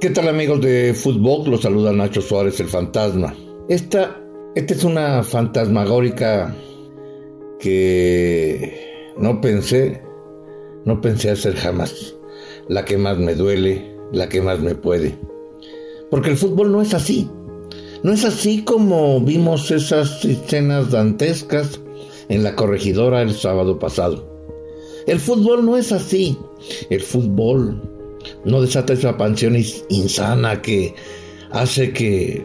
¿Qué tal amigos de fútbol? Los saluda Nacho Suárez, el fantasma. Esta, esta es una fantasmagórica que no pensé, no pensé hacer jamás. La que más me duele, la que más me puede. Porque el fútbol no es así. No es así como vimos esas escenas dantescas en la corregidora el sábado pasado. El fútbol no es así. El fútbol no desata esa pansión insana que hace que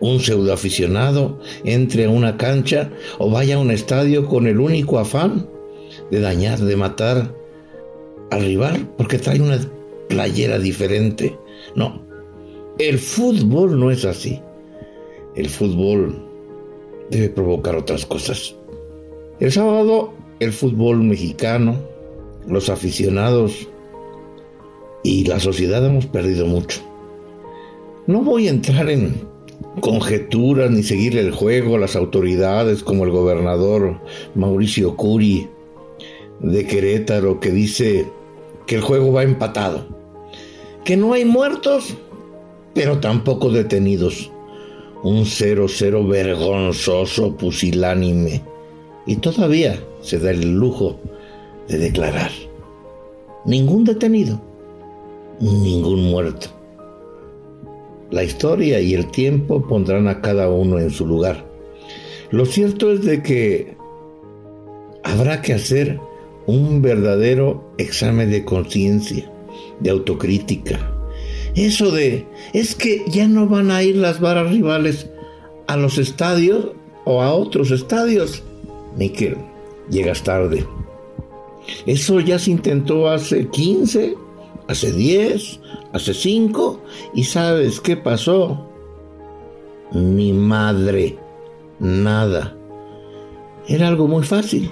un pseudoaficionado entre a una cancha o vaya a un estadio con el único afán de dañar, de matar al rival porque trae una playera diferente. No, el fútbol no es así. El fútbol debe provocar otras cosas. El sábado, el fútbol mexicano, los aficionados y la sociedad hemos perdido mucho. No voy a entrar en conjeturas ni seguir el juego a las autoridades como el gobernador Mauricio Curi de Querétaro que dice que el juego va empatado, que no hay muertos, pero tampoco detenidos. Un 0-0 vergonzoso, pusilánime. Y todavía se da el lujo de declarar. Ningún detenido ningún muerto. La historia y el tiempo pondrán a cada uno en su lugar. Lo cierto es de que habrá que hacer un verdadero examen de conciencia, de autocrítica. Eso de, es que ya no van a ir las varas rivales a los estadios o a otros estadios. Miquel, llegas tarde. Eso ya se intentó hace 15, hace 10, hace 5, y ¿sabes qué pasó? Mi madre, nada. Era algo muy fácil.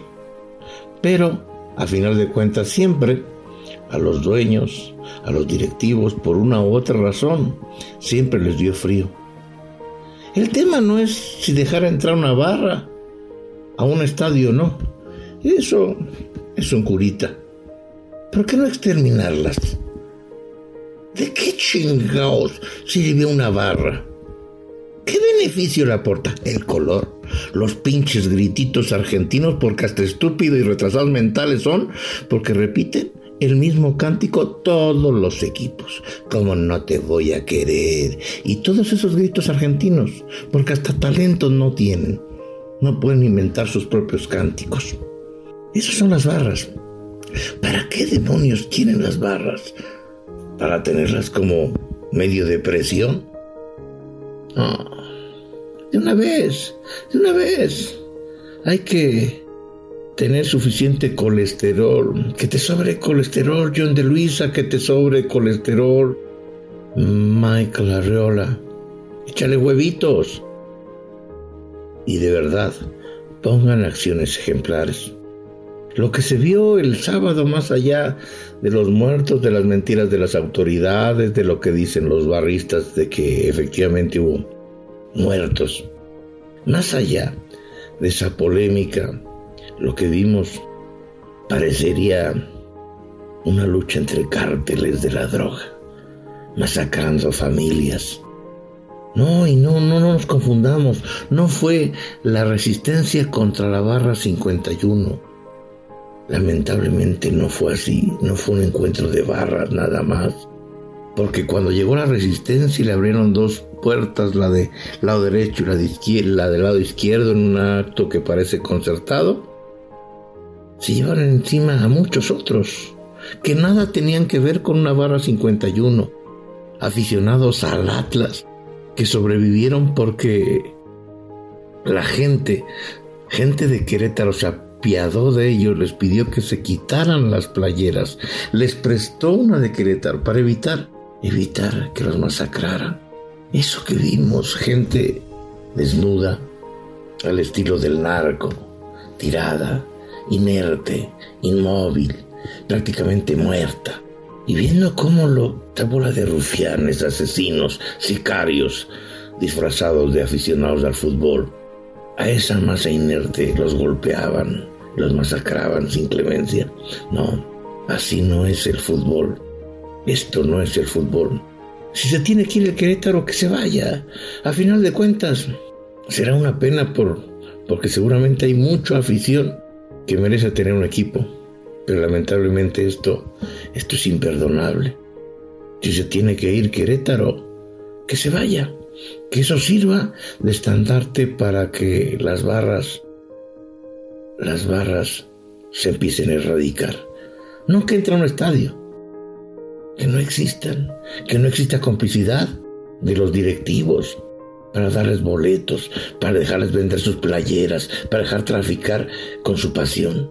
Pero, a final de cuentas, siempre a los dueños, a los directivos, por una u otra razón, siempre les dio frío. El tema no es si dejar entrar una barra a un estadio o no. Eso es un curita. ¿Por qué no exterminarlas? ¿De qué chingados sirvió una barra? ¿Qué beneficio le aporta? El color. Los pinches grititos argentinos porque hasta estúpidos y retrasados mentales son porque repiten el mismo cántico todos los equipos. Como no te voy a querer. Y todos esos gritos argentinos porque hasta talentos no tienen. No pueden inventar sus propios cánticos. Esas son las barras. ¿Para qué demonios quieren las barras? Para tenerlas como medio de presión. de una vez, de una vez. Hay que tener suficiente colesterol. Que te sobre colesterol, John de Luisa, que te sobre colesterol. Michael Arreola, échale huevitos. Y de verdad, pongan acciones ejemplares. Lo que se vio el sábado más allá de los muertos, de las mentiras de las autoridades, de lo que dicen los barristas de que efectivamente hubo muertos. Más allá de esa polémica, lo que vimos parecería una lucha entre cárteles de la droga, masacrando familias. No, y no, no, no nos confundamos, no fue la resistencia contra la barra 51 Lamentablemente no fue así, no fue un encuentro de barras nada más. Porque cuando llegó la resistencia y le abrieron dos puertas, la de lado derecho y la de la del lado izquierdo en un acto que parece concertado, se llevaron encima a muchos otros que nada tenían que ver con una barra 51, aficionados al Atlas, que sobrevivieron porque la gente, gente de Querétaro se apiadó de ellos, les pidió que se quitaran las playeras, les prestó una de Querétaro para evitar, evitar que los masacraran. Eso que vimos, gente desnuda, al estilo del narco, tirada, inerte, inmóvil, prácticamente muerta, y viendo cómo lo bola de rufianes, asesinos, sicarios, disfrazados de aficionados al fútbol, a esa masa inerte los golpeaban, los masacraban sin clemencia. No, así no es el fútbol. Esto no es el fútbol. Si se tiene que ir el Querétaro, que se vaya. A final de cuentas, será una pena por, porque seguramente hay mucha afición que merece tener un equipo. Pero lamentablemente esto, esto es imperdonable. Si se tiene que ir Querétaro, que se vaya. Que eso sirva de estandarte para que las barras, las barras se empiecen a erradicar. No que entre a un estadio, que no existan, que no exista complicidad de los directivos para darles boletos, para dejarles vender sus playeras, para dejar traficar con su pasión.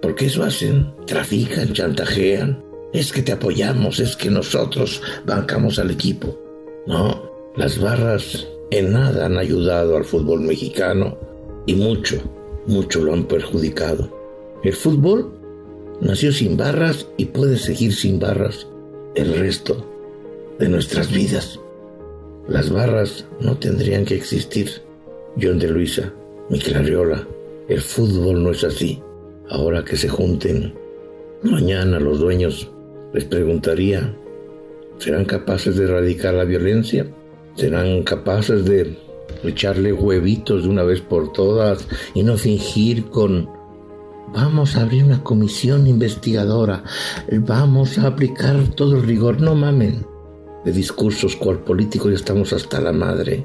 Porque eso hacen, trafican, chantajean. Es que te apoyamos, es que nosotros bancamos al equipo. No, las barras en nada han ayudado al fútbol mexicano y mucho, mucho lo han perjudicado. El fútbol nació sin barras y puede seguir sin barras el resto de nuestras vidas. Las barras no tendrían que existir. John de Luisa, Arriola, el fútbol no es así. Ahora que se junten, mañana los dueños les preguntaría, ¿serán capaces de erradicar la violencia? ¿Serán capaces de echarle huevitos de una vez por todas y no fingir con Vamos a abrir una comisión investigadora. Vamos a aplicar todo el rigor. No mamen. De discursos cual políticos ya estamos hasta la madre.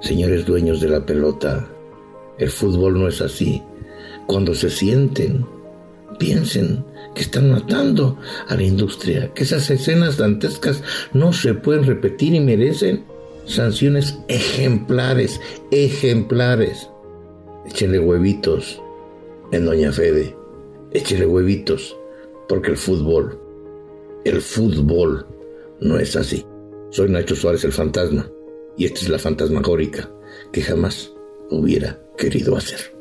Señores dueños de la pelota, el fútbol no es así. Cuando se sienten, piensen que están matando a la industria, que esas escenas dantescas no se pueden repetir y merecen sanciones ejemplares, ejemplares. Échenle huevitos en Doña Fede. Échele huevitos, porque el fútbol, el fútbol no es así. Soy Nacho Suárez el fantasma, y esta es la fantasmagórica que jamás hubiera querido hacer.